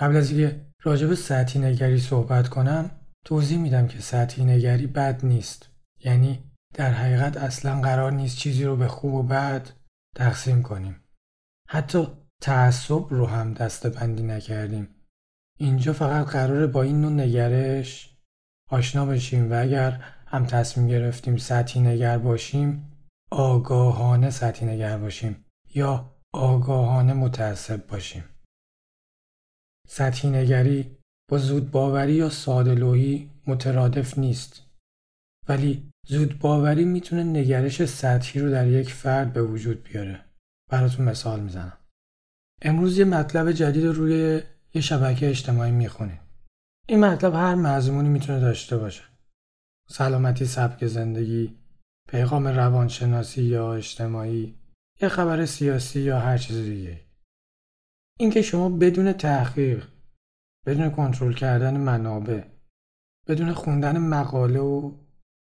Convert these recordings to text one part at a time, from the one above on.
قبل از اینکه راجع به سطحی نگری صحبت کنم توضیح میدم که سطحی نگری بد نیست. یعنی در حقیقت اصلا قرار نیست چیزی رو به خوب و بد تقسیم کنیم. حتی تعصب رو هم دسته بندی نکردیم. اینجا فقط قراره با این نوع نگرش آشنا بشیم و اگر هم تصمیم گرفتیم سطحی نگر باشیم آگاهانه سطحی نگر باشیم یا آگاهانه متعصب باشیم. سطحی نگری با زود باوری یا سادلوهی مترادف نیست. ولی زود باوری می‌تونه نگرش سطحی رو در یک فرد به وجود بیاره. براتون مثال می‌زنم. امروز یه مطلب جدید رو روی یه شبکه اجتماعی می‌خونید این مطلب هر مضمونی می‌تونه داشته باشه. سلامتی سبک زندگی پیغام روانشناسی یا اجتماعی یه خبر سیاسی یا هر چیز دیگه اینکه شما بدون تحقیق بدون کنترل کردن منابع بدون خوندن مقاله و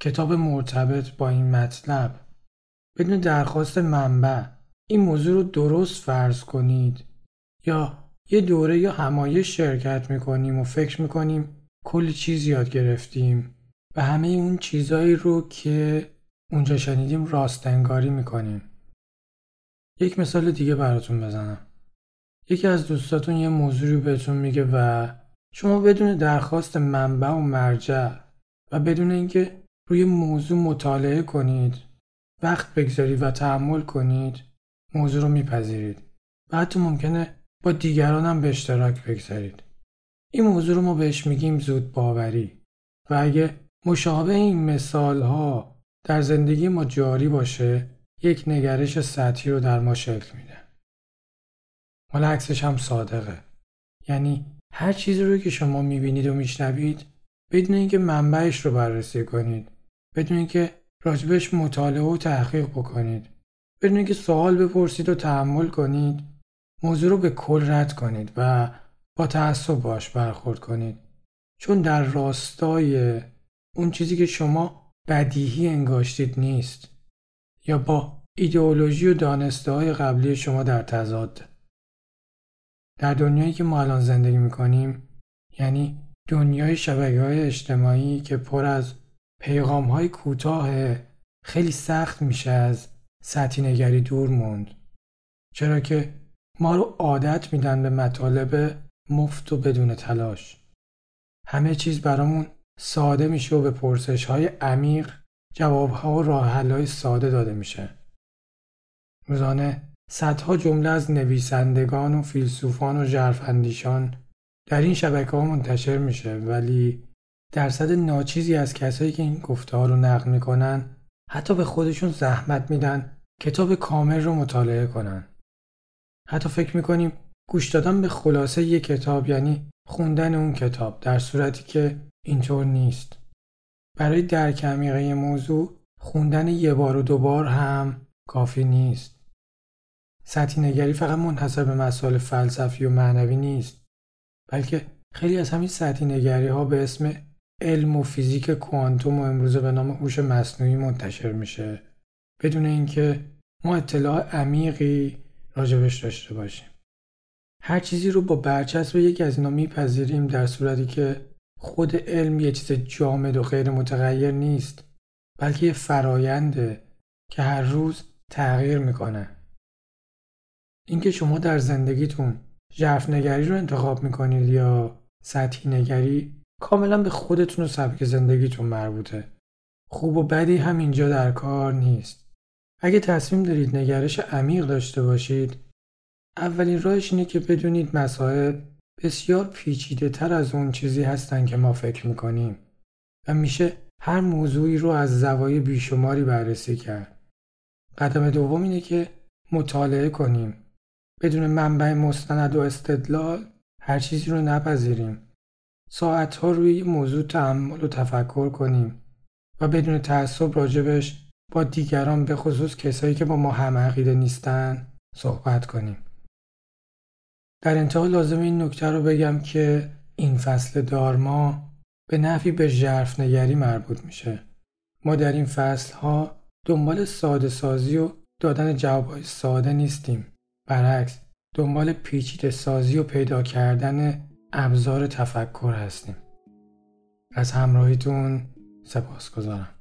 کتاب مرتبط با این مطلب بدون درخواست منبع این موضوع رو درست فرض کنید یا یه دوره یا همایش شرکت می‌کنیم و فکر می‌کنیم کلی چیز یاد گرفتیم و همه اون چیزهایی رو که اونجا شنیدیم راستنگاری می‌کنیم. یک مثال دیگه براتون بزنم. یکی از دوستاتون یه موضوعی بهتون میگه و شما بدون درخواست منبع و مرجع و بدون اینکه روی موضوع مطالعه کنید وقت بگذارید و تحمل کنید موضوع رو میپذیرید و حتی ممکنه با دیگران هم به اشتراک بگذارید. این موضوع رو ما بهش میگیم زود باوری و اگه مشابه این مثال ها در زندگی ما جاری باشه یک نگرش سطحی رو در ما شکل میده. حالا عکسش هم صادقه. یعنی هر چیزی رو که شما می‌بینید و میشنوید بدون اینکه منبعش رو بررسی کنید بدون اینکه راجبش مطالعه و تحقیق بکنید بدون اینکه سوال بپرسید و تحمل کنید موضوع رو به کل رد کنید و با تعصب باش برخورد کنید. چون در راستای اون چیزی که شما بدیهی انگاشتید نیست. یا با ایدئولوژی و دانسته های قبلی شما در تضاد. در دنیایی که ما الان زندگی می‌کنیم یعنی دنیای شبکه های اجتماعی که پر از پیغام های کوتاه خیلی سخت میشه از سطحی نگری دور موند. چرا که ما رو عادت میدن به مطالب مفت و بدون تلاش. همه چیز برامون ساده میشه و به پرسش های عمیق جواب ها و راه های ساده داده میشه. روزانه صدها جمله از نویسندگان و فیلسوفان و ژرفاندیشان در این شبکه ها منتشر میشه ولی درصد ناچیزی از کسایی که این گفته ها رو نقل می‌کنن حتی به خودشون زحمت میدن کتاب کامل رو مطالعه کنن. حتی فکر می‌کنیم گوش دادن به خلاصه یک کتاب یعنی خوندن اون کتاب در صورتی که اینطور نیست. برای درک عمیقه موضوع خوندن یه بار و دوبار هم کافی نیست. سطحی نگری فقط منحصر به مسائل فلسفی و معنوی نیست بلکه خیلی از همین سطحی نگری ها به اسم علم و فیزیک کوانتوم و امروزه به نام هوش مصنوعی منتشر میشه. بدون اینکه ما اطلاع عمیقی راجبش داشته باشیم. هر چیزی رو با برچسب یکی از اینا میپذیریم در صورتی که خود علم یه چیز جامد و غیر متغیر نیست بلکه یه فراینده که هر روز تغییر می‌کنه. اینکه شما در زندگیتون ژرف نگری رو انتخاب می‌کنید یا سطحی نگری کاملا به خودتون و سبک زندگیتون مربوطه خوب و بدی هم اینجا در کار نیست اگه تصمیم دارید نگرش عمیق داشته باشید اولین راهش اینه که بدونید مسائل بسیار پیچیده تر از اون چیزی هستن که ما فکر می‌کنیم و میشه هر موضوعی رو از زوایای بیشماری بررسی کرد. قدم دوم اینه که مطالعه کنیم. بدون منبع مستند و استدلال هر چیزی رو نپذیریم. ساعتها روی موضوع تعمل و تفکر کنیم و بدون تعصب راجبش با دیگران به خصوص کسایی که با ما هم عقیده نیستن صحبت کنیم. در انتها لازم این نکته رو بگم که این فصل دارما به نفی به جرف نگری مربوط میشه. ما در این فصل ها دنبال ساده سازی و دادن جوابهای ساده نیستیم. برعکس دنبال پیچیده سازی و پیدا کردن ابزار تفکر هستیم. از همراهیتون سپاس گذارم.